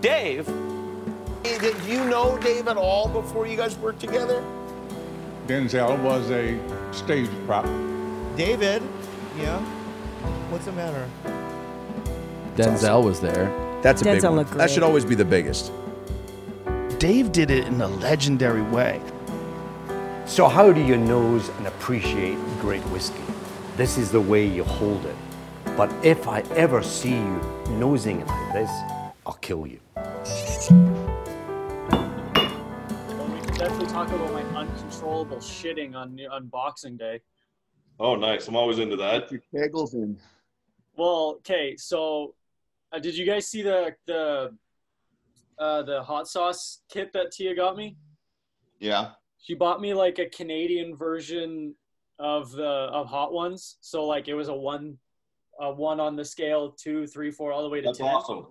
Dave. Did you know Dave at all before you guys worked together? Denzel was a stage prop. David, yeah. What's the matter? Denzel was there. That's a big Denzel one. looked That should always be the biggest. Dave did it in a legendary way. So, how do you nose and appreciate great whiskey? This is the way you hold it. But if I ever see you nosing it like this, I'll kill you. Well, we can definitely talk about my uncontrollable shitting on on Boxing Day. Oh, nice. I'm always into that. Your kegels in. Well, okay, so uh, did you guys see the the uh, the hot sauce kit that Tia got me? Yeah. She bought me like a Canadian version of the of hot ones. So like it was a one a one on the scale, two, three, four, all the way to That's ten. awesome.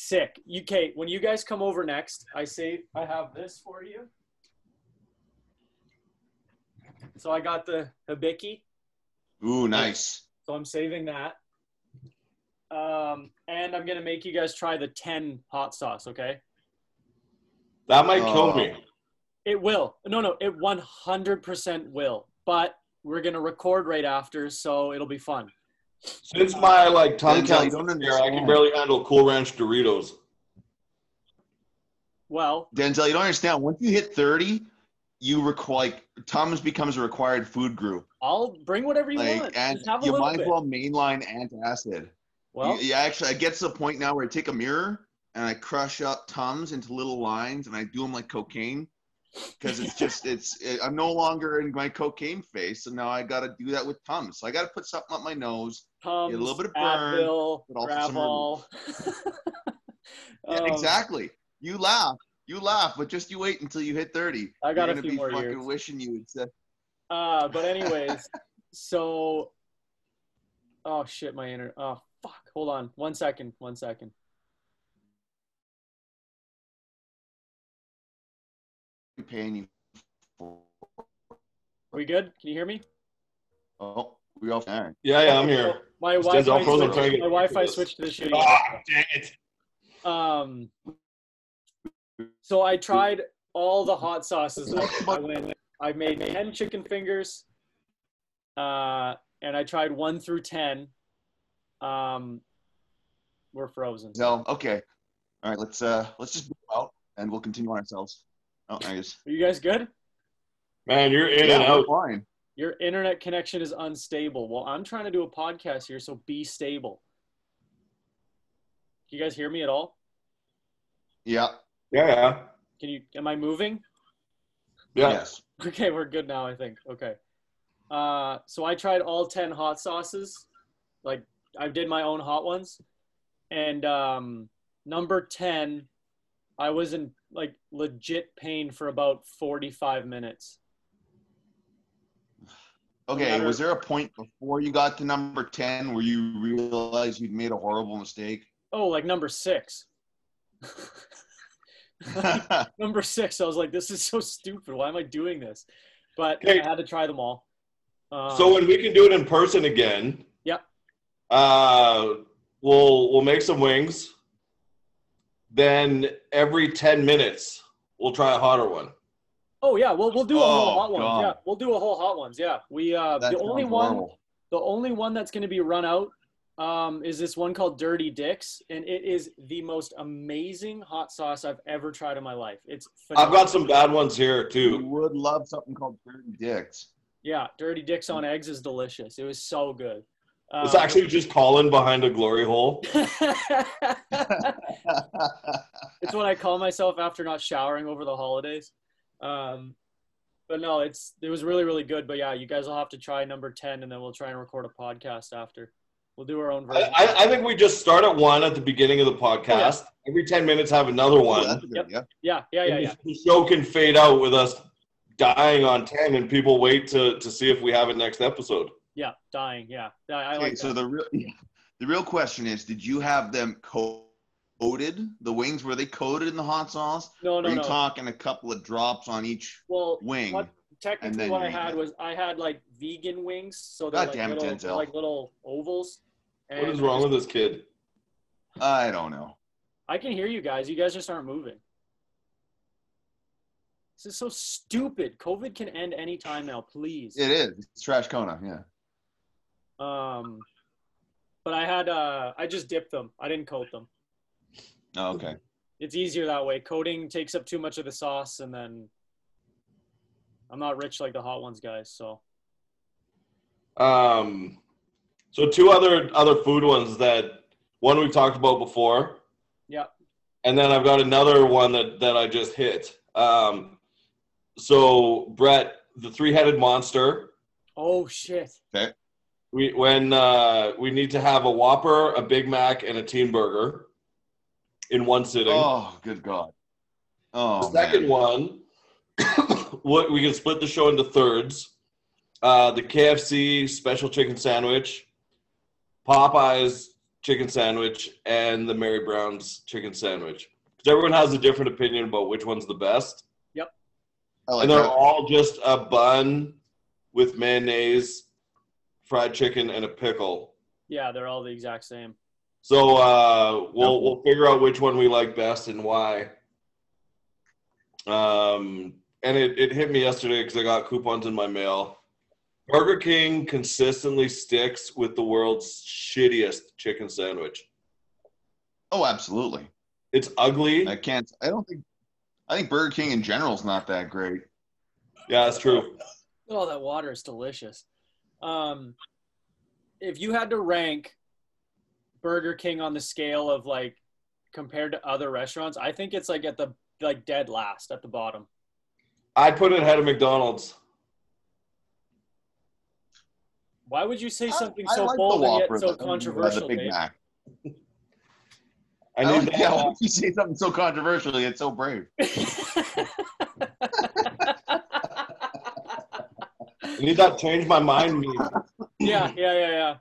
Sick. You Kate, when you guys come over next, I say I have this for you. So I got the Hibiki. Ooh, nice. So I'm saving that. Um, and I'm gonna make you guys try the 10 hot sauce, okay? That might kill Oh. me. It will. No, no, it 100% will. But we're gonna record right after, so it'll be fun. Since my like tongue Denzel, you cancer don't here, I can barely handle Cool Ranch Doritos. Well, Denzel, you don't understand. Once you hit 30, you require like Tums becomes a required food group. I'll bring whatever you Like, want. and Just have a you might as well mainline antacid. well, you, you actually, I get to the point now where I take a mirror and I crush up Tums into little lines and I do them like cocaine because it's just it's it, I'm no longer in my cocaine phase, so now I got to do that with Tums. So I got to put something up my nose. Tums, a little bit of burn, Advil, but also some. Yeah, Um, exactly. You laugh, you laugh, but just you wait until you hit 30. I got You're a few be more fucking years. wishing you would say. Uh, but anyways, so oh shit, my internet. Oh fuck, hold on, one second, one second. Paying you for. Are we good? Can you hear me? Oh, we all can. Yeah, yeah, I'm here. My Wi-Fi, Denzel frozen? I'm trying to switched, my Wi-Fi switched to the shitty. Ah, dang it. Um, so I tried all the hot sauces. I went. I made ten chicken fingers, uh, and I tried one through ten. Um, we're frozen. So okay, all right. Let's uh let's just move out and we'll continue on ourselves. Oh, nice. Are you guys good? Man, you're in yeah, and out. we're fine. Your internet connection is unstable. Well, I'm trying to do a podcast here, so be stable. Can you guys hear me at all? Yeah. Yeah, yeah. Can you? Am I moving? Yeah. Yes. Okay, we're good now. I think. Okay. Uh, so I tried all ten hot sauces. Like I did my own hot ones, and um, number ten, I was in like legit pain for about forty-five minutes. Okay. matter- Was there a point before you got to number ten where you realized you'd made a horrible mistake? Oh, like number six. number six, I was like, this is so stupid. Why am I doing this? But Okay. I had to try them all. Um, So when we can do it in person again, Yep. uh, we'll we'll make some wings. Then every ten minutes, we'll try a hotter one. oh yeah, we'll we'll do a whole Oh, hot one. God. Yeah, we'll do a whole hot ones. Yeah, we uh That the only sounds one horrible. the only one that's going to be run out um, is this one called Dirty Dicks, and it is the most amazing hot sauce I've ever tried in my life. It's I've got some bad ones here too. You too. would love something called dirty dicks. yeah, Dirty Dicks on eggs is delicious. It was so good. It's Um, actually just Colin behind a glory hole. it's what I call myself after not showering over the holidays. Um, but no, it's it was really really good. But yeah, you guys will have to try number ten, and then we'll try and record a podcast after. We'll do our own version. I, I, I think we just start at one at the beginning of the podcast. Every ten minutes, have another one. that's a Yep. idea. yeah, yeah, yeah, And yeah. The show can fade out with us dying on ten, and people wait to to see if we have it next episode. Yeah, dying. Yeah, yeah I Okay, like so the real the real question is, did you have them coated? The wings were they coated in the hot sauce? No, no, are you no. talking a couple of drops on each well, wing? what, technically, what I had it. was I had like vegan wings, so they're God like damn it, little, Denzel. like little ovals. What is wrong with this kid? I don't know. I can hear you guys. You guys just aren't moving. This is so stupid. COVID can end anytime now, please. It is. It's trash Kona. Yeah. Um, but I had uh, I just dipped them. I didn't coat them. Oh, okay. It's easier that way. Coating takes up too much of the sauce, and then I'm not rich like the hot ones guys. So Um, so two other other food ones that one we've talked about before, yeah, and then I've got another one that that I just hit. Um, so Brett, the three-headed monster. oh shit. We when uh, we need to have a Whopper, a Big Mac, and a Teen Burger in one sitting. Oh, good God. Oh, the second man. one, what we can split the show into thirds. Uh, the KFC special chicken sandwich, Popeyes chicken sandwich, and the Mary Brown's chicken sandwich. Because everyone has a different opinion about which one's the best, I like and they're that. all just a bun with mayonnaise, fried chicken, and a pickle. Yeah, they're all the exact same. So uh, we'll we'll figure out which one we like best and why. Um, and it, it hit me yesterday because I got coupons in my mail. Burger King consistently sticks with the world's shittiest chicken sandwich. Oh, absolutely. It's ugly. I can't. I don't think. I think Burger King in general is not that great. Yeah, that's true. Oh, that water is delicious. Um, if you had to rank Burger King on the scale of like compared to other restaurants, I think it's like at the like dead last at the bottom. I'd put it ahead of McDonald's. Why would you say something I so like bold the and yet so controversial? The Big Mac. I I need like, yeah, that. when you say something so controversial, it's so brave. need that change my mind meme. yeah, yeah, yeah, yeah.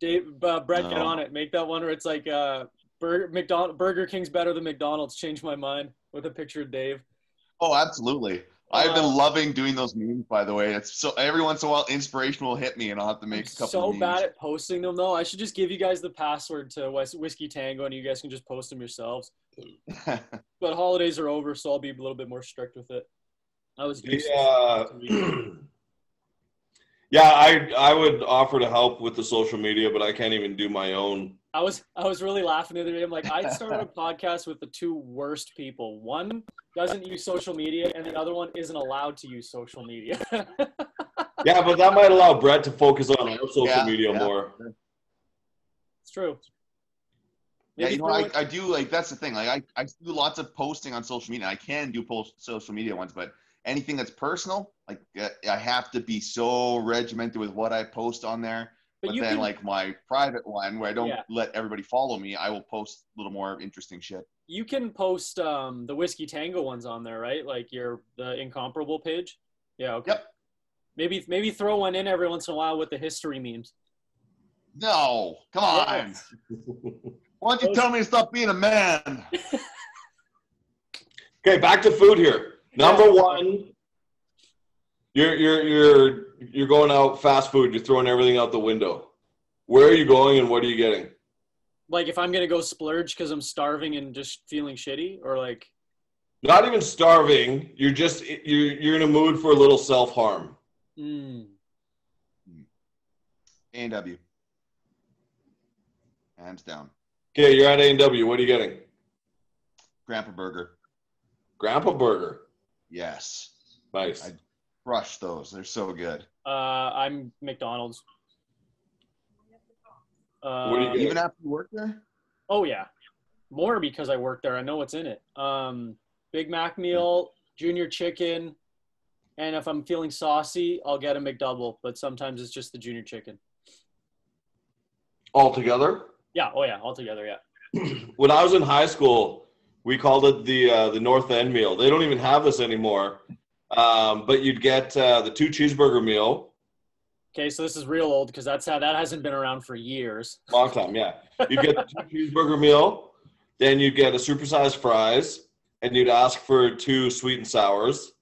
Dave, uh, Brett, get on it. Make that one where it's like uh, Burger, McDonald, Burger King's better than McDonald's. Change my mind with a picture of Dave. Oh, absolutely. I've Uh, been loving doing those memes. By the way, it's so every once in a while, inspiration will hit me, and I'll have to I'm make a couple. so of bad at posting them though. I should just give you guys the password to Wes- Whiskey Tango, and you guys can just post them yourselves. But holidays are over, so I'll be a little bit more strict with it. I was useless. Uh, yeah. yeah, I I would offer to help with the social media, but I can't even do my own. I was I was really laughing the other day. I'm like, I started a podcast with the two worst people. One doesn't use social media, and the other one isn't allowed to use social media. Yeah, but that might allow Brett to focus on our social Yeah, media yeah. more. it's true. Yeah, you know, I, I do like that's the thing. Like I, I do lots of posting on social media. I can do post social media ones, but anything that's personal, like uh, I have to be so regimented with what I post on there. but But, then, can like my private one, where I don't Yeah. let everybody follow me, I will post a little more interesting shit. you can post um, the whiskey tango ones on there, right? Like your the incomparable page. Yeah. Okay. Yep. Maybe maybe throw one in every once in a while with the history memes. No, come on. Yes. Why don't you tell me to stop being a man? Okay, back to food here. Number one, you're you're you're you're going out fast food. You're throwing everything out the window. Where are you going and what are you getting? Like if I'm gonna go splurge because I'm starving and just feeling shitty, or like Not even starving. You're just you're you're in a mood for a little self harm. mm, A and W. Hands down. Okay, you're at A and W. What are you getting? Grandpa Burger. Grandpa Burger. Yes. Nice. I- Crush those. They're so good. uh, I'm McDonald's. Uh, What do you get? Even after you work there? Oh yeah, more because I work there. I know what's in it. Um, Big Mac meal, junior chicken, and if I'm feeling saucy, I'll get a McDouble. But sometimes it's just the junior chicken. All together. Yeah. Oh yeah. All together. Yeah. when I was in high school, we called it the uh, the North End meal. They don't even have this anymore. Um, but you'd get uh, the two cheeseburger meal, Okay, so this is real old because that's how that hasn't been around for years. long time, yeah. You get the two cheeseburger meal, then you get a supersized fries, and you'd ask for two sweet and sours,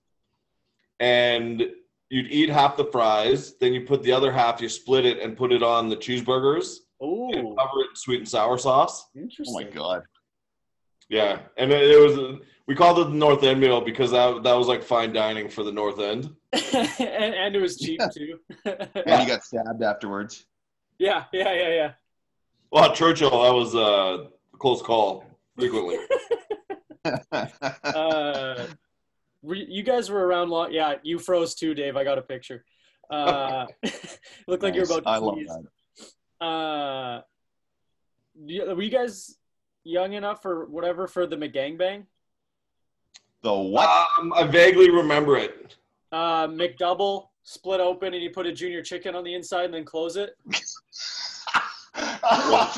and you'd eat half the fries. Then you put the other half, you split it and put it on the cheeseburgers, Oh, and cover it in sweet and sour sauce. Interesting. Oh my god. Yeah, and it, it was we called it the North End meal because that that was like fine dining for the North End. and, and it was cheap too. And you got stabbed afterwards. yeah, yeah, yeah, yeah. Well, at Churchill, that was uh, a close call frequently. Uh, were, you guys were around long. Yeah, you froze too, Dave. I got a picture. Uh, looked like you're about. To I love that. Uh, were you guys young enough or whatever for the McGangbang? The what? Um, I vaguely remember it. Uh, McDouble split open and you put a junior chicken on the inside and then close it. what?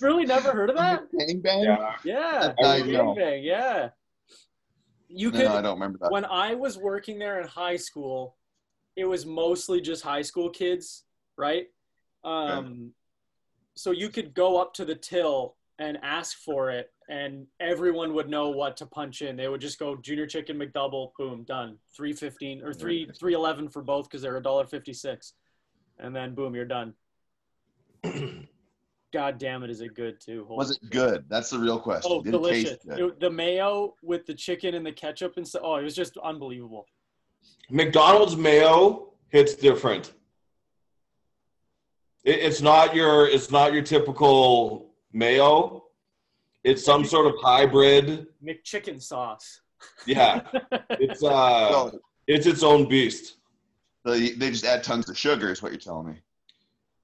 Really never heard of that? Bang bang? Yeah, Yeah, I gangbang, yeah. You No, I don't remember that. when I was working there in high school, it was mostly just high school kids, right? Um, so you could go up to the till and ask for it, and everyone would know what to punch in. They would just go junior chicken McDouble, boom, done. Three fifteen or three three eleven for both because they're a dollar fifty six, and then boom, you're done. God damn it, is it good too? Holy Was it good? That's the real question. Oh, Did delicious! it taste good? It- the mayo with the chicken and the ketchup and stuff. Oh, it was just unbelievable. McDonald's mayo hits different. It, it's not your it's not your typical mayo. It's some sort of hybrid. McChicken sauce. Yeah, it's uh, So, it's its own beast. they, they just add tons of sugar, is what you're telling me.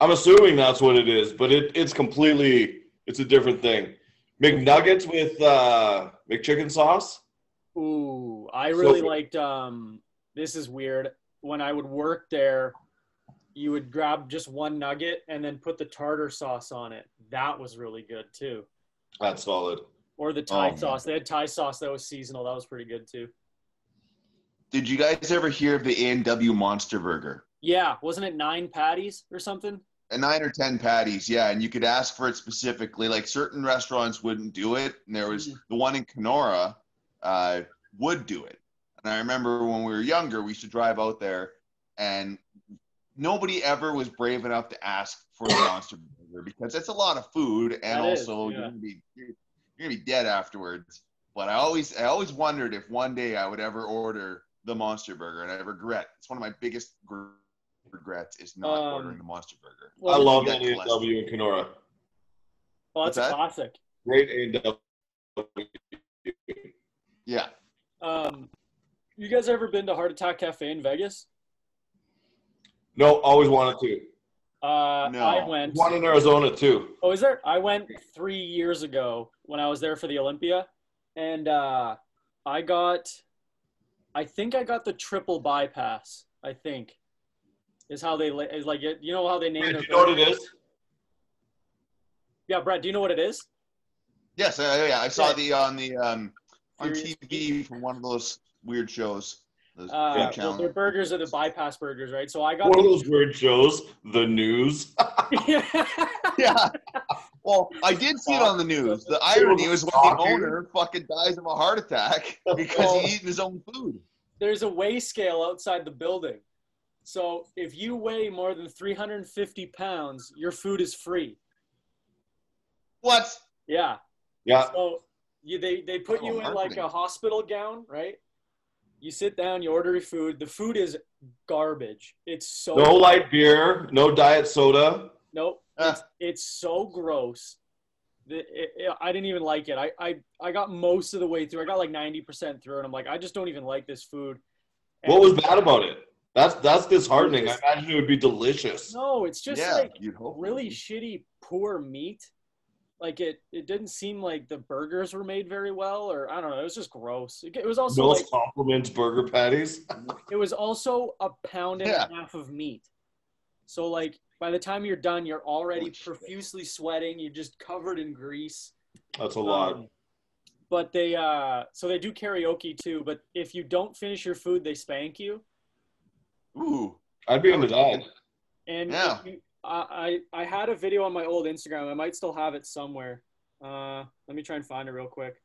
I'm assuming that's what it is, but it, it's completely it's a different thing. McNuggets with uh, McChicken sauce. Ooh, I really So- liked. Um, this is weird. When I would work there, you would grab just one nugget and then put the tartar sauce on it. That was really good too. That's solid. Or the Thai Oh, sauce. They had Thai sauce that was seasonal. That was pretty good too. Did you guys ever hear of the A&W Monster Burger? Yeah, wasn't it nine patties or something? A nine or ten patties, yeah, and you could ask for it specifically. Like certain restaurants wouldn't do it, and there was Mhm. the one in Kenora uh, would do it. And I remember when we were younger, we used to drive out there, and nobody ever was brave enough to ask for the Monster Burger because it's a lot of food, and That is, also yeah. you're gonna be you're, you're gonna be dead afterwards. But I always I always wondered if one day I would ever order the Monster Burger, and I regret. It's one of my biggest gr- regrets is not Um, ordering the Monster Burger. I love you that got A&W in Kenora. Oh, that's What's a classic. Great A&W. Yeah. Um, you guys ever been to Heart Attack Cafe in Vegas? No, always wanted to. Uh, No. I went. One in Arizona too. Oh, is there? I went three years ago when I was there for the Olympia, and uh, I got, I think I got the triple bypass. I think is how they is like it. You know how they name Wait, their do you know what it burgers? is? Yeah, Brett. Do you know what it is? Yes, uh, yeah, I saw Yeah. the on the um on TV from one of those weird shows. Those Uh, food well, channels. their burgers are the bypass burgers, right? So I got. One of those weird shows, the news. yeah. Well, I did see it on the news. The irony was when the owner fucking dies of a heart attack because he's eating his own food. There's a weigh scale outside the building. So if you weigh more than 350 pounds, your food is free. What? Yeah. Yeah, So you they they put Oh, you in like marketing. a hospital gown, right? You sit down, you order your food. The food is garbage. It's so no light beer, no diet soda. Nope. Ah. It's, it's so gross. The, it, it- I didn't even like it. I, I I got most of the way through. I got like 90% through, and I'm like, I just don't even like this food. And- What was bad about it? That's that's disheartening. I imagine it would be delicious. No, it's just yeah, like really shitty, poor meat. Like it, it didn't seem like the burgers were made very well, or I don't know. It was just gross. It, it was also No like compliments burger patties. it was also a pound and Yeah. a half of meat. So like by the time you're done, you're already Holy shit. profusely sweating. You're just covered in grease. That's a lot. Um, but they uh so they do karaoke too. But if you don't finish your food, they spank you. Ooh. I'd be on the that. And if Yeah. you, I, I I had a video on my old Instagram. I might still have it somewhere. Uh, let me try and find it real quick.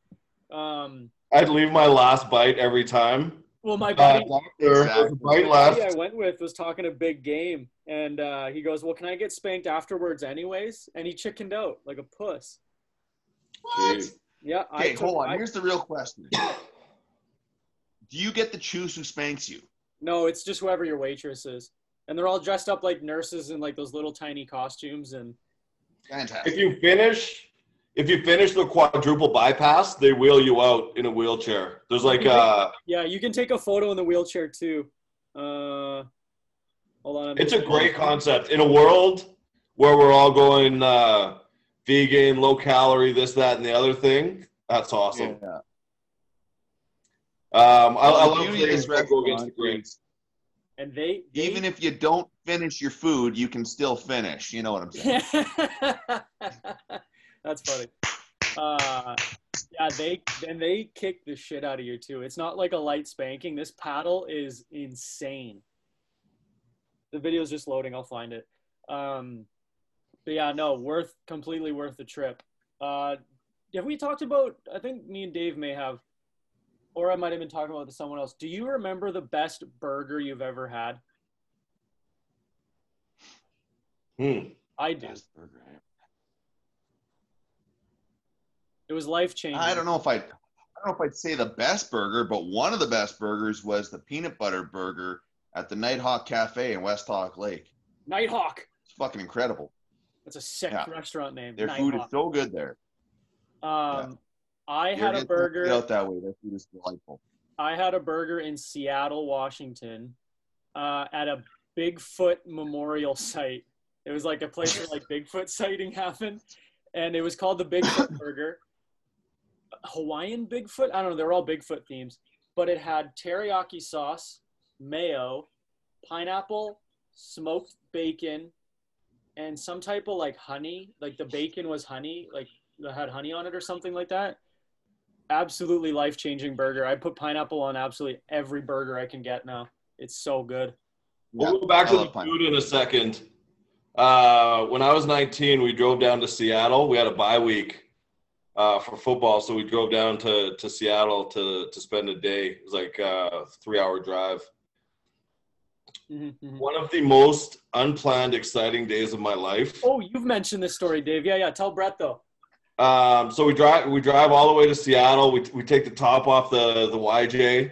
Um, I'd leave my last bite every time. Well, my Uh, buddy, doctor, Exactly. right the left. buddy I went with was talking a big game, and uh, he goes, "Well, can I get spanked afterwards, anyways?" And he chickened out like a puss. What? Jeez. Yeah. I Okay, took- hold on. I- Here's the real question. Do you get to choose who spanks you? no, it's just whoever your waitress is, and they're all dressed up like nurses in like those little tiny costumes, and Fantastic. If you finish, if you finish the quadruple bypass, they wheel you out in a wheelchair. There's like uh yeah, you can take a photo in the wheelchair too. Uh, hold on. I'm It's a just- great concept. In a world where we're all going uh, vegan, low calorie, this, that, and the other thing, that's awesome. Yeah. Um, I, I love beauty this things that go against the restaurant grain. is And they, they even if you don't finish your food, you can still finish. You know what I'm saying? That's funny. Uh, yeah, they and they kick the shit out of you too. It's not like a light spanking. This paddle is insane. The video is just loading. I'll find it. Um, but yeah, no, worth completely worth the trip. Uh, have we talked about? I think me and Dave may have, or I might have been talking about it to someone else. Do you remember the best burger you've ever had? Hmm. I do. Best burger. It was life changing. I don't know if I, I don't know if I'd say the best burger, but one of the best burgers was the peanut butter burger at the Nighthawk Cafe in West Hawk Lake. Nighthawk. It's fucking incredible. That's a sick Yeah. restaurant name. Their food is so good there. Um, I had a burger. out that way. Their food is delightful. I had a burger in Seattle, Washington, uh, at a Bigfoot memorial site. It was like a place where like Bigfoot sighting happened, and it was called the Bigfoot Burger. Hawaiian Bigfoot. I don't know. They're all Bigfoot themes, but it had teriyaki sauce, mayo, pineapple, smoked bacon, and some type of like honey. Like the bacon was honey, like that had honey on it or something like that absolutely life changing burger. I put pineapple on absolutely every burger I can get now. It's so good. We'll Yeah, go back I to the pineapple. food in a second. Uh, when I was 19, we drove down to Seattle. We had a bye week uh, for football, so we drove down to, to Seattle to, to spend a day. It was like a three hour drive. Mhm, mhm. One of the most unplanned, exciting days of my life. Oh, you've mentioned this story, Dave. Yeah, yeah. Tell Brett though. Um, so we drive we drive all the way to Seattle. We, we take the top off the the YJ.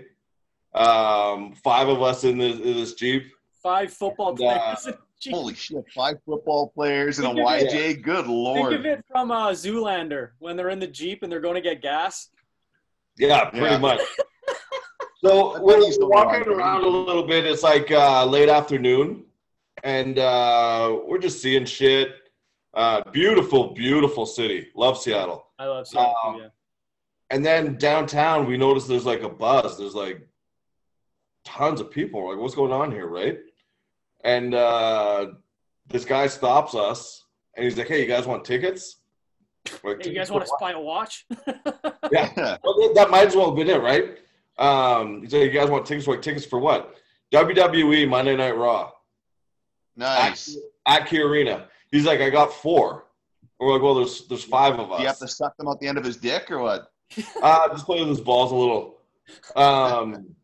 Um, five of us in this, in this jeep. Five football Yeah. players. Gee, Holy shit! Five football players and a Think of it. YJ. Good lord. Think of it from uh, Zoolander when they're in the jeep and they're going to get gas. Yeah, pretty Yeah. much. So I we're he's walking one. around a little bit. It's like uh, late afternoon, and uh, we're just seeing shit. Uh, beautiful, beautiful city. Love Seattle. I love Seattle. Um, yeah. And then downtown, we notice there's like a buzz. There's like tons of people. We're like, what's going on here, right? And uh, this guy stops us, and he's like, "Hey, you guys want tickets?" We're like, Hey, you guys want to buy a watch? Yeah. Well, that might as well have been it, right? Um, he said, "You guys want tickets? What tickets for what?" WWE Monday Night Raw nice. at Key Arena. He's like, "I got four. We're like, "Well, there's there's five of us. Do you have to suck them out the end of his dick or what? Uh, just play with his balls a little. Um,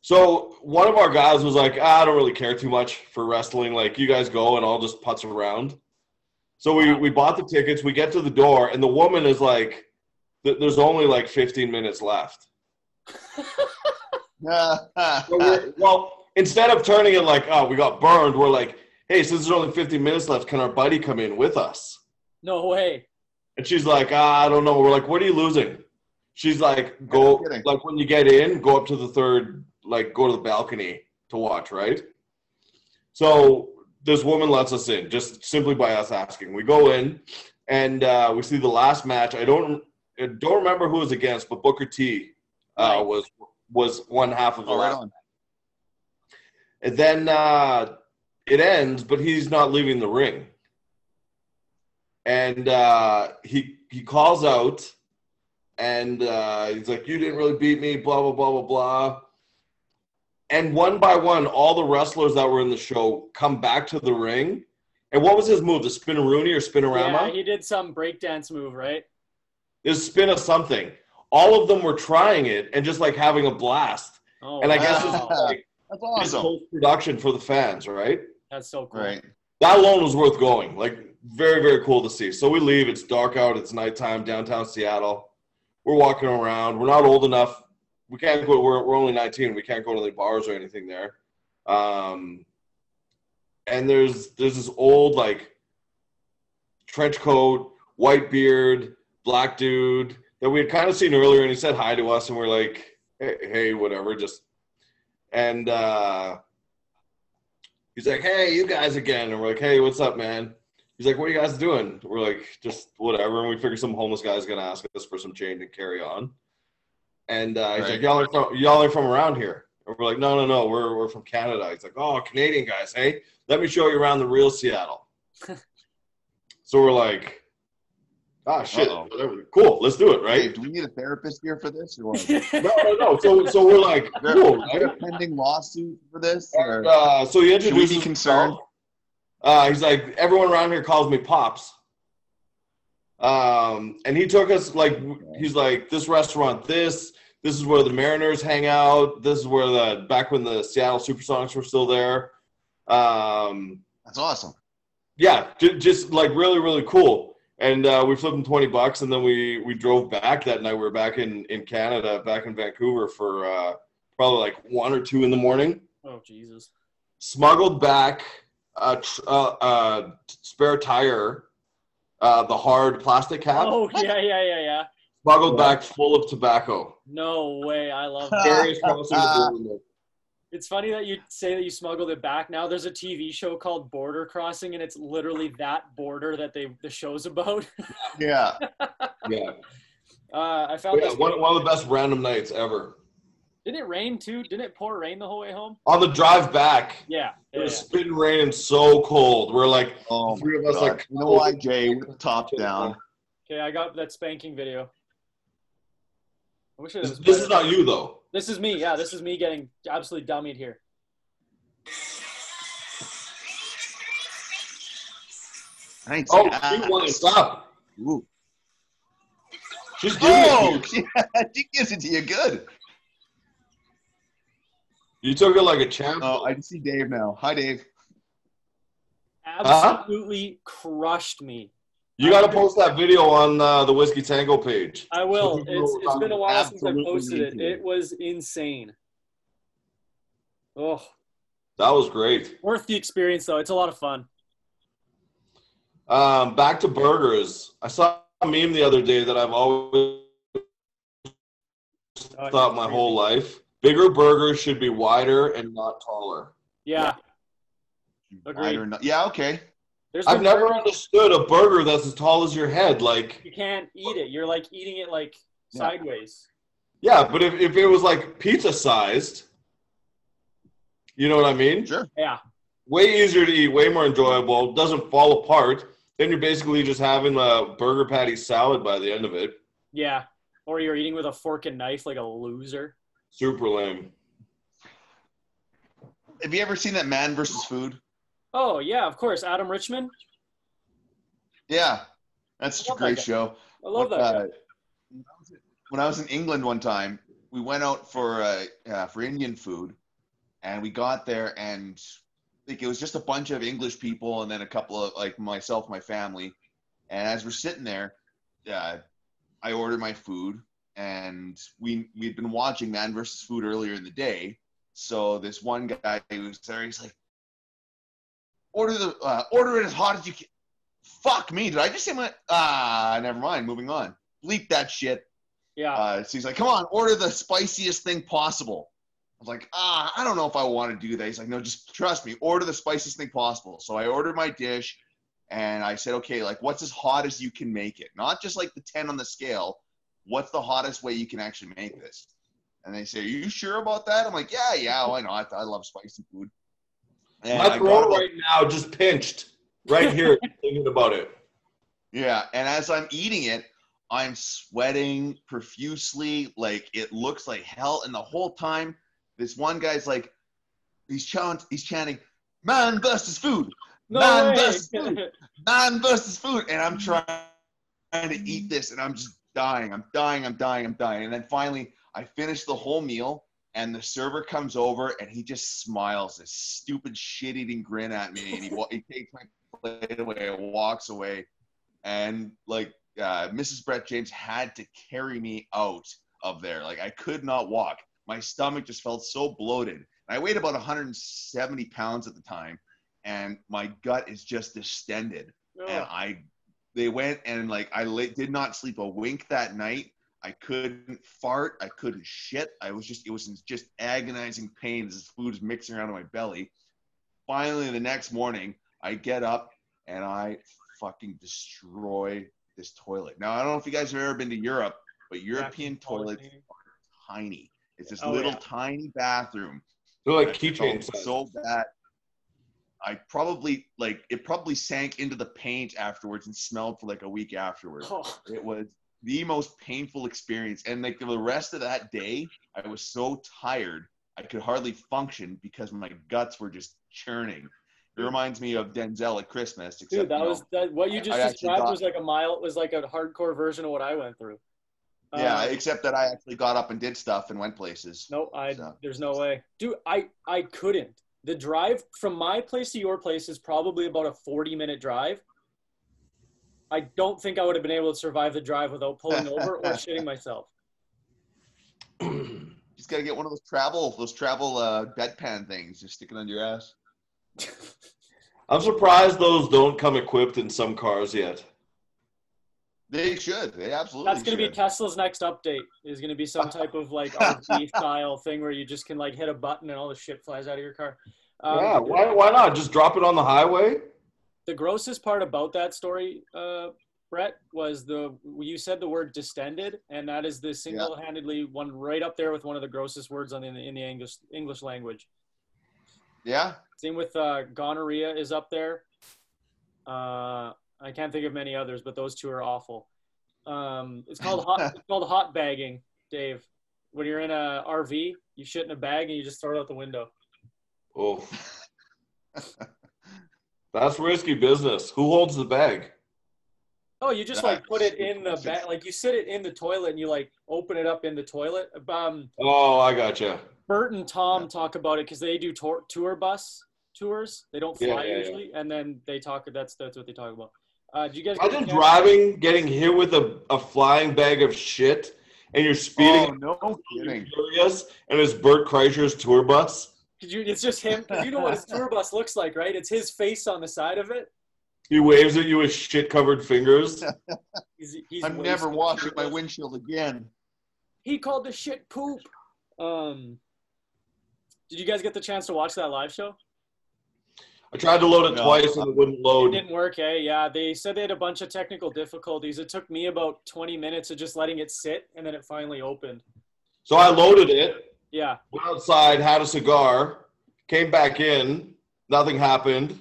so one of our guys was like, ah, "I don't really care too much for wrestling. Like, you guys go, and I'll just putz around." So we we bought the tickets. We get to the door, and the woman is like, "There's only like 15 minutes left." So well, instead of turning it like, oh, we got burned, we're like, hey, since there's only 15 minutes left, can our buddy come in with us? no way. And she's like, ah, I don't know. We're like, what are you losing? She's like, go, No like when you get in, go up to the third, like go to the balcony to watch, right? So this woman lets us in just simply by us asking. We go in and uh, we see the last match. I don't, I don't remember who was against, but Booker T uh, was was one half of the Oh, right last on. and then uh, it ends, but he's not leaving the ring. And uh, he he calls out, and uh, he's like, "You didn't really beat me." Blah blah blah blah blah. And one by one, all the wrestlers that were in the show come back to the ring. And what was his move? The spinaroonie or spinorama? Yeah, he did some breakdance move, right? is spin of something. All of them were trying it and just like having a blast. Oh, and I guess it's like That's his awesome. post production for the fans, right? That's so cool. Right. That alone was worth going. Like very very cool to see. So we leave. It's dark out. It's nighttime downtown Seattle. We're walking around. We're not old enough. We can't go. We're we're only 19. We can't go to the bars or anything there. Um, and there's there's this old like trench coat, white beard, black dude that we had kind of seen earlier, and he said hi to us, and we're like, hey, hey whatever, just and uh, he's like, hey, you guys again, and we're like, hey, what's up, man? He's like, what are you guys doing? We're like, just whatever, and we figure some homeless guy's gonna ask us for some change and carry on. And uh, he's Right. like, y'all are from y'all are from around here. And we're like, no, no, no, we're we're from Canada. He's like, oh, Canadian guys, hey, let me show you around the real Seattle. so we're like, ah, shit, Uh-oh. cool, let's do it, Hey, right? do we need a therapist here for this or what? no, no, no. So so we're like, cool, right? a pending lawsuit for this? And, Or? uh, so he Should we introduces be concerned? Uh, he's like, everyone around here calls me Pops. Um, and he took us like, he's like, this restaurant, this, this is where the Mariners hang out. This is where the back when the Seattle Supersonics were still there. Um, That's awesome. yeah, j- just like really, really cool. And uh, we flipped him twenty bucks, and then we we drove back that night. We were back in in Canada, back in Vancouver for uh, probably like one or two in the morning Oh Jesus. smuggled back a tr- uh, uh, spare tire, uh, the hard plastic cap, Oh yeah, yeah, yeah, yeah. smuggled back full of tobacco. No way. I love that. Scariest crossing the border. It's funny that you say that you smuggled it back. Now there's a TV show called Border Crossing, and it's literally that border that they the show's about. Yeah. Yeah, Uh, I found yeah this. one, one of the best random nights ever. Didn't it rain too? Didn't it pour rain the whole way home? On the drive back, Yeah. it was yeah. spitting rain and so cold. We're like, Oh, the three of us God. like, no know why, Jay? With the top down. Okay, I got that spanking video. I wish it This, was. this is not you though. This is me. Yeah, this is me getting absolutely dummied here. I ain't Oh, seen that. she winds up. Ooh. She's giving it to Oh, you. she, she gives it to you good. You took it like a champ. Oh, I can see Dave now. Hi, Dave. Absolutely crushed me. You got to post that video on uh, the Whiskey Tango page. I will. So It's, it's been a while since I posted it. It was insane. Oh, That was great. worth the experience though. It's a lot of fun. Um, back to burgers. I saw a meme the other day that I've always Oh, thought my whole life. Bigger burgers should be wider and not taller. Yeah. I Agreed. don't. Yeah, okay. There's I've never burgers understood a burger that's as tall as your head. Like, You can't eat it. You're like eating it like Yeah. sideways. yeah, but if, if it was like pizza sized, you know what I mean? Sure. Yeah. Way easier to eat, way more enjoyable, doesn't fall apart. Then you're basically just having a burger patty salad by the end of it. Yeah. Or you're eating with a fork and knife like a loser. Super lame. Have you ever seen that Man versus Food? Oh yeah, of course. Adam Richman. Yeah, that's such a great guy. show. I love that. Uh, when I was in England one time, we went out for uh, uh, for Indian food, and we got there, and like it was just a bunch of English people, and then a couple of like myself, my family, and as we're sitting there, uh, I ordered my food, and we we'd been watching Man versus Food earlier in the day, so this one guy who was there, he's like, order the uh, order it as hot as you can. Fuck me, did I just say my ah? Never mind, moving on. Bleep that shit. Yeah. Uh, so he's like, come on, order the spiciest thing possible. I was like, ah, I don't know if I want to do that. He's like, no, just trust me, order the spiciest thing possible. So I ordered my dish and I said, okay, like, what's as hot as you can make it? Not just like the 10 on the scale. What's the hottest way you can actually make this? And they say, are you sure about that? I'm like, yeah, yeah, why not? I love spicy food. And My throat right now just pinched right here thinking about it. Yeah, and as I'm eating it, I'm sweating profusely. Like it looks like hell. And the whole time, this one guy's like, he's chant, he's chanting, "Man versus food, no man way. versus food, man versus food," and I'm trying to eat this, and I'm just dying. I'm dying. I'm dying. I'm dying. And then finally, I finish the whole meal, and the server comes over and he just smiles this stupid shit-eating grin at me and he, he takes my plate away and walks away. And like uh, mrs brett james had to carry me out of there. Like i could not walk. My stomach just felt so bloated. I weighed about 170 pounds at the time and my gut is just distended. And i they went and like i did not sleep a wink that night I couldn't fart. I couldn't shit. I was just, it was just agonizing pain as this food is mixing around in my belly. Finally, the next morning, I get up and I fucking destroy this toilet. Now, I don't know if you guys have ever been to Europe, but European toilets are tiny. It's this Oh, little yeah. tiny bathroom. They're like I keychain size. so bad. I probably like it probably sank into the paint afterwards and smelled for like a week afterwards. Oh, It was the most painful experience. And like the rest of that day, I was so tired I could hardly function because my guts were just churning. It reminds me of Denzel at Christmas. Except, dude, that you know, was that. What you just actually described was like a mile. It Was like a hardcore version of what I went through. yeah, Um, except that I actually got up and did stuff and went places. No, I So- there's no way. Dude, I I couldn't. The drive from my place to your place is probably about a 40 minute drive. I don't think I would have been able to survive the drive without pulling over or shitting myself. You just gotta get one of those travel, those travel uh, bedpan things. Just stick it under your ass. I'm surprised those don't come equipped in some cars yet. They should. They absolutely. That's gonna be. Tesla's next update. Is gonna be some type of like RV style thing where you just can like hit a button and all the shit flies out of your car. Um, yeah, why, why not? Just drop it on the highway? The grossest part about that story, uh, Brett, was the you said the word distended, and that is the single-handedly one right up there with one of the grossest words on the, in the English English language. Yeah. Same with uh, gonorrhea is up there. Uh, I can't think of many others, but those two are awful. Um, it's called hot. it's called hot bagging, Dave. When you're in a RV, you shit in a bag and you just throw it out the window. Oh. That's risky business. Who holds the bag? Oh, you just like put it in the bag, like you sit it in the toilet and you like open it up in the toilet. Um, Oh, I gotcha. Bert and Tom talk about it because they do tour, tour bus tours. They don't fly Yeah, yeah, yeah. usually, and then they talk. That's that's what they talk about. Uh, do you guys? Imagine driving, getting hit with a, a flying bag of shit, and you're speeding. Oh, no kidding. Furious, and it's Bert Kreischer's tour bus. Did you? It's just him. 'cause you know what his tour bus looks like, right? It's his face on the side of it. He waves at you with shit covered fingers. He's, he's I'm never wasted washing my windshield again. He called the shit poop. Um, did you guys get the chance to watch that live show? I tried to load it No. twice and it wouldn't load. It didn't work, eh? Yeah, they said they had a bunch of technical difficulties. It took me about 20 minutes of just letting it sit, and then it finally opened. So I loaded it, Yeah, went outside, had a cigar, came back in, nothing happened.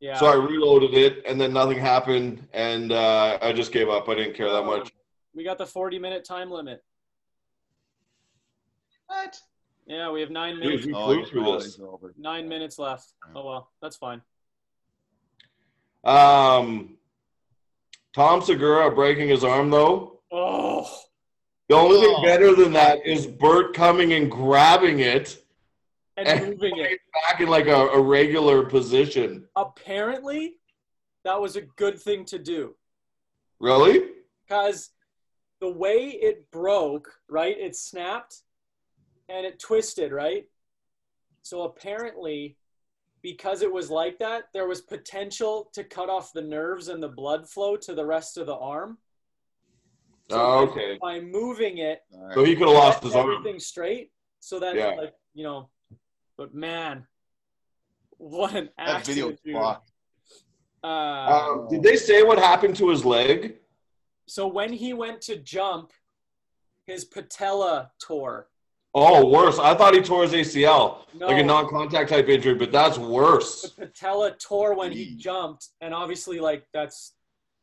yeah. So I reloaded it, and then nothing happened, and uh, I just gave up. I didn't care that much. We got the 40 minute time limit. What? Yeah, we have nine Dude, minutes. we Oh, through this. Nine minutes left. Oh well, that's fine. Um, Tom Segura breaking his arm though. Oh, The only thing Oh. better than that is Bert coming and grabbing it and and moving it. it back in like a, a regular position. Apparently, that was a good thing to do Really? because the way it broke, right? It snapped and it twisted, right? So apparently, because it was like that, there was potential to cut off the nerves and the blood flow to the rest of the arm. So Oh, okay. By moving it, All right. So he could have lost his arm. everything straight so that Yeah. like you know but man what an That video accident dude. Uh, Um, did they say what happened to his leg? so when he went to jump his patella tore Oh, worse. I thought he tore his ACL, no like a non-contact type injury, but that's worse. the patella tore when he jumped and obviously like that's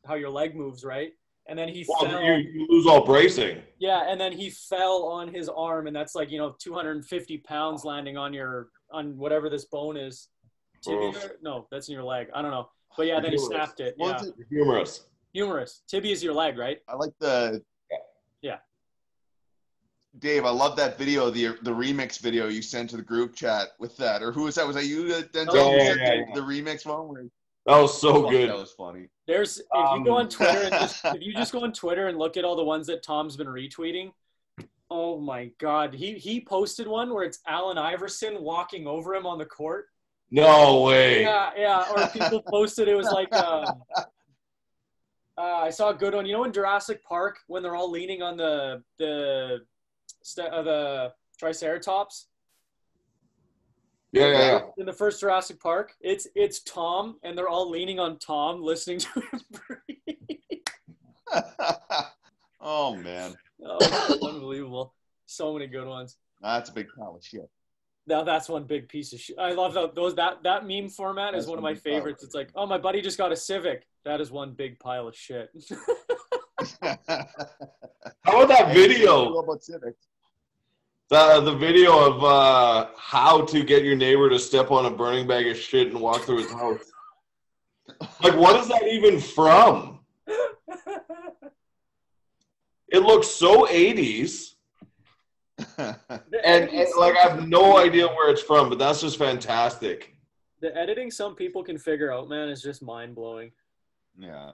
how your leg moves right and then he Well, fell you, you lose all bracing. yeah and then he fell on his arm and that's like you know 250 pounds landing on your on whatever this bone is tibia Oof. no that's in your leg i don't know but yeah then he snapped it Well, yeah it's- Humorous. Humerus. Tibia is your leg, right? I like the. Yeah. Dave, I love that video, the the remix video you sent to the group chat with that. Or who was that? Was that you, Denzel? Oh, yeah, sent yeah, the, yeah. the remix one? Where, That was so Fuck, good. That was funny. There's if you go Um, on Twitter and just if you just go on Twitter and look at all the ones that Tom's been retweeting, oh my god. He he posted one where it's Allen Iverson walking over him on the court. No way. Yeah, yeah. Or people posted it was like um, uh, I saw a good one. You know in Jurassic Park when they're all leaning on the the st- uh, the Triceratops Yeah, yeah, yeah. in the first Jurassic Park? It's it's Tom and they're all leaning on Tom listening to him breathe. oh man, Oh, unbelievable. So many good ones. that's a big pile of shit. Now that's one big piece of shit. I love that those that that meme format is one of my big pile of favorites. It's like, oh, my buddy just got a Civic. That is one big pile of shit. How about that video? About civics. The the video of uh, how to get your neighbor to step on a burning bag of shit and walk through his house. Like, what is that even from? It looks so 80s, and, and like I have no idea where it's from, but that's just fantastic. the editing some people can figure out, man, is just mind blowing. yeah.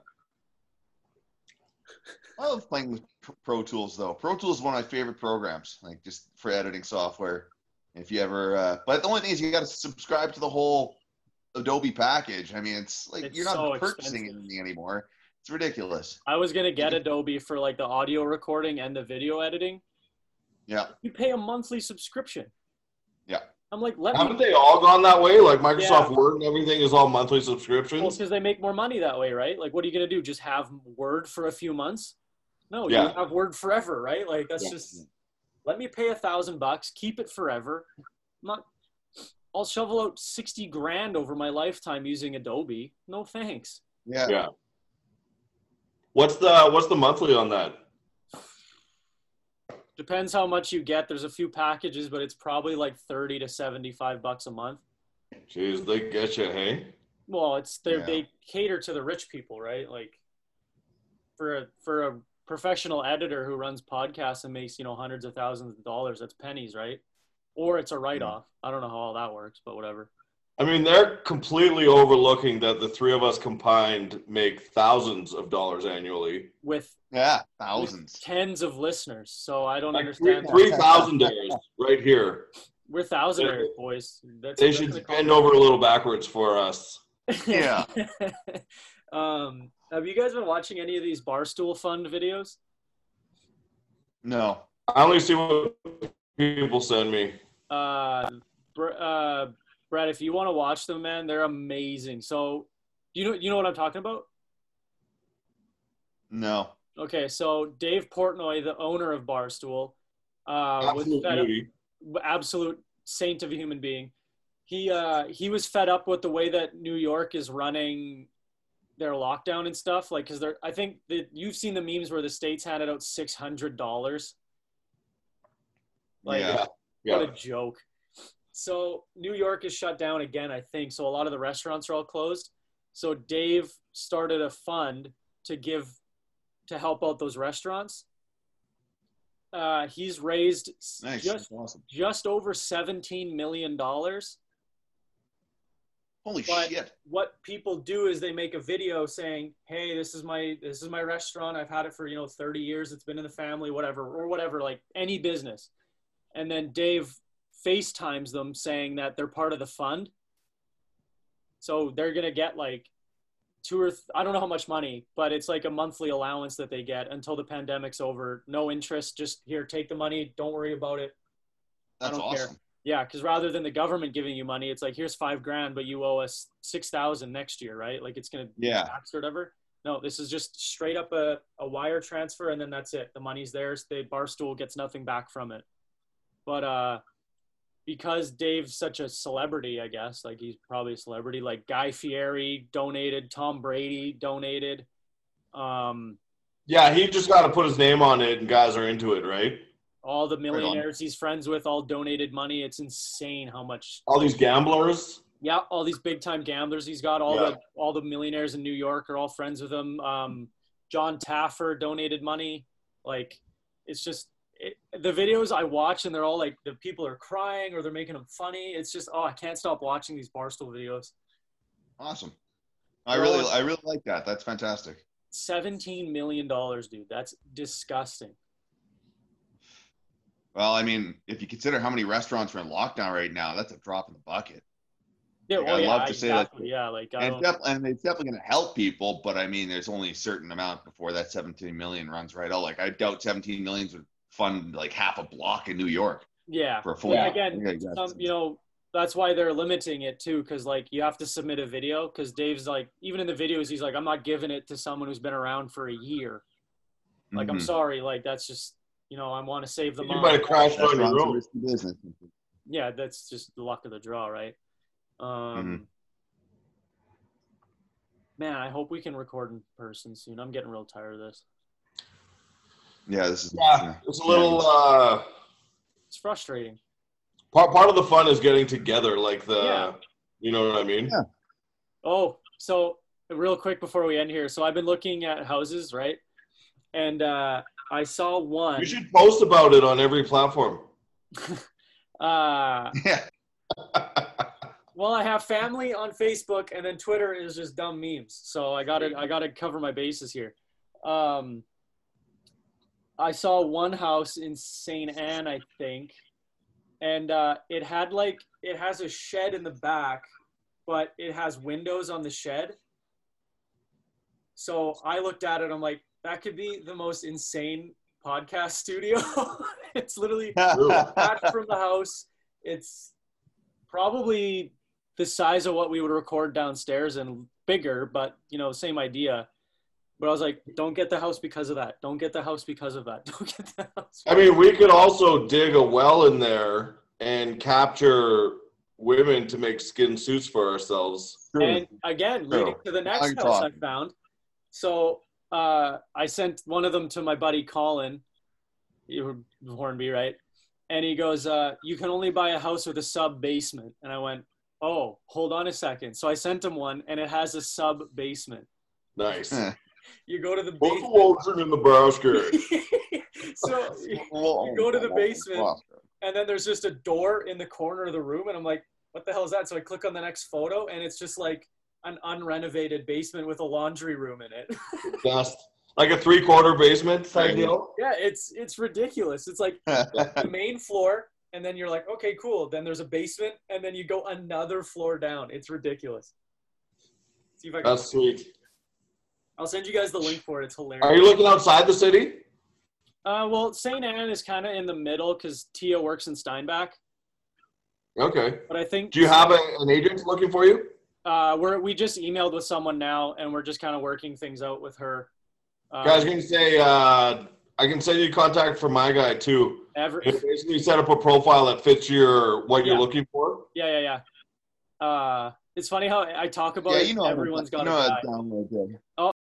I love playing with P- Pro Tools though. Pro Tools is one of my favorite programs, like just for editing software. If you ever, uh, but the only thing is you got to subscribe to the whole Adobe package. I mean, it's like It's you're not so purchasing expensive. anything anymore. It's ridiculous. I was gonna get Adobe for like the audio recording and the video editing. Yeah, You pay a monthly subscription. yeah. I'm like, let Haven't me they all gone that way? Like Microsoft Word and everything is all monthly subscriptions. Well, because they make more money that way, right? Like, what are you gonna do? Just have Word for a few months? No, Yeah. you have Word forever, right? Like that's Yeah. just let me pay a thousand bucks, keep it forever. I'm not I'll shovel out sixty grand over my lifetime using Adobe. No thanks. Yeah. Yeah. What's the what's the monthly on that? Depends how much you get. There's a few packages, but it's probably like thirty to seventy-five bucks a month. Jeez, they get you, hey? Well, it's they Yeah. they cater to the rich people, right? Like for a for a professional editor who runs podcasts and makes you know hundreds of thousands of dollars, that's pennies, right? Or it's a mm-hmm. write-off. I don't know how all that works, but whatever. I mean, they're completely overlooking that the three of us combined make thousands of dollars annually. With, Yeah, with thousands. tens of listeners, so I don't Like understand. three thousandaires right here. We're thousandaires, boys. That's, They that's should bend over a little backwards for us. Yeah. um, have you guys been watching any of these Barstool Fund videos? No. I only see what people send me. Uh, Br- uh, Brad, if you want to watch them, man, they're amazing. So, you know, you know what I'm talking about? No. Okay, so Dave Portnoy, the owner of Barstool, uh, was Absolute fed up, absolute saint of a human being. He uh, he was fed up with the way that New York is running their lockdown and stuff. Like, because they're, I think that you've seen the memes where the states handed out six hundred dollars. Like, yeah. Yeah. what a joke. So New York is shut down again, I think. So a lot of the restaurants are all closed. So Dave started a fund to give to help out those restaurants. Uh, he's raised Nice. just awesome. just over seventeen million dollars. Holy But shit. what people do is they make a video saying, "Hey, this is my this is my restaurant. I've had it for you know 30 years. It's been in the family, whatever, or whatever, like any business." And then Dave FaceTimes them saying that they're part of the fund. So they're gonna get like two or th- I don't know how much money, but it's like a monthly allowance that they get until the pandemic's over. No interest. Just here, take the money. Don't worry about it. That's don't care. Yeah, because rather than the government giving you money, it's like here's five grand, but you owe us six thousand next year, right? Like it's gonna be Yeah. taxed or whatever. No, this is just straight up a, a wire transfer, and then that's it. The money's theirs. The barstool gets nothing back from it. But uh, because Dave's such a celebrity, I guess, like he's probably a celebrity. Like Guy Fieri donated, Tom Brady donated. Um, Yeah, he just got to put his name on it, and guys are into it, right? All the on. millionaires he's friends with all donated money. It's insane how much All these gamblers. Yeah, all these big time gamblers. He's got all Yeah. the all the millionaires in New York are all friends with him. Um, Jon Taffer donated money. Like, it's just it, the videos I watch and they're all like the people are crying or they're making them funny. It's just oh I can't stop watching these barstool videos. Awesome. I really, I really like that. That's fantastic. Seventeen million dollars, dude. That's disgusting. Well, I mean, if you consider how many restaurants are in lockdown right now, that's a drop in the bucket. Yeah, Like, well, I'd yeah, love to say, like- exactly. yeah, like I And, def- and it's definitely going to help people, but I mean, there's only a certain amount before that 17 million runs right out. Like, I doubt 17 millions would fund like half a block in New York yeah. for a full. Yeah, again, Yeah, exactly. um, you know that's why they're limiting it too because like you have to submit a video because dave's like even in the videos he's like i'm not giving it to someone who's been around for a year like i'm Mhm. sorry like that's just you know i want to save the money. You mom might have crashed on your own. yeah that's just the luck of the draw right um Mm-hmm. man i hope we can record in person soon i'm getting real tired of this Yeah, this is. Yeah, it's a little. Uh, it's frustrating part part of the fun is getting together, like the. Yeah. You know what I mean? Yeah. Oh, so real quick before we end here. So I've been looking at houses, right? And uh, I saw one. You should post about it on every platform. Uh, Yeah. well, I have family on Facebook, and then Twitter is just dumb memes. So I got to I got to cover my bases here. Um, I saw one house in Saint Anne, I think, and uh, it had like it has a shed in the back, but it has windows on the shed. So I looked at it. I'm like, that could be the most insane podcast studio. it's literally attached from the house. It's probably the size of what we would record downstairs and bigger, but you know, same idea. But I was like, don't get the house because of that. Don't get the house because of that. Don't get the house. I mean, we could also dig a well in there and capture women to make skin suits for ourselves. And again, leading to the next Good house I found. So uh, I sent one of them to my buddy Colin, you Hornby, right? And he goes, uh, "You can only buy a house with a sub basement." And I went, "Oh, hold on a second. So I sent him one, and it has a sub basement. Nice. You go to the What's the basement. Walter in Nebraska? so you go to the basement, and then there's just a door in the corner of the room, and I'm like, "What the hell is that?" So I click on the next photo, and it's just like an unrenovated basement with a laundry room in it. Best. Like a three quarter basement type deal. yeah, it's it's ridiculous. It's like the main floor, and then you're like, okay, cool. Then there's a basement, and then you go another floor down. It's ridiculous. See if I can. That's sweet. I'll send you guys the link for it. It's hilarious. Are you looking outside the city? Uh, well, St. Anne is kind of in the middle because Tia works in Steinbach, Okay. but I think Do you have a, an agent looking for you? Uh, we're we just emailed with someone now, and we're just kind of working things out with her. Uh, Guys, I can say uh, I can send you contact for my guy too. ever, It basically set up a profile that fits your what you're looking for. yeah, yeah, yeah. Uh, it's funny how I talk about Yeah, it. you know, Everyone's got you a guy. how to download. Oh,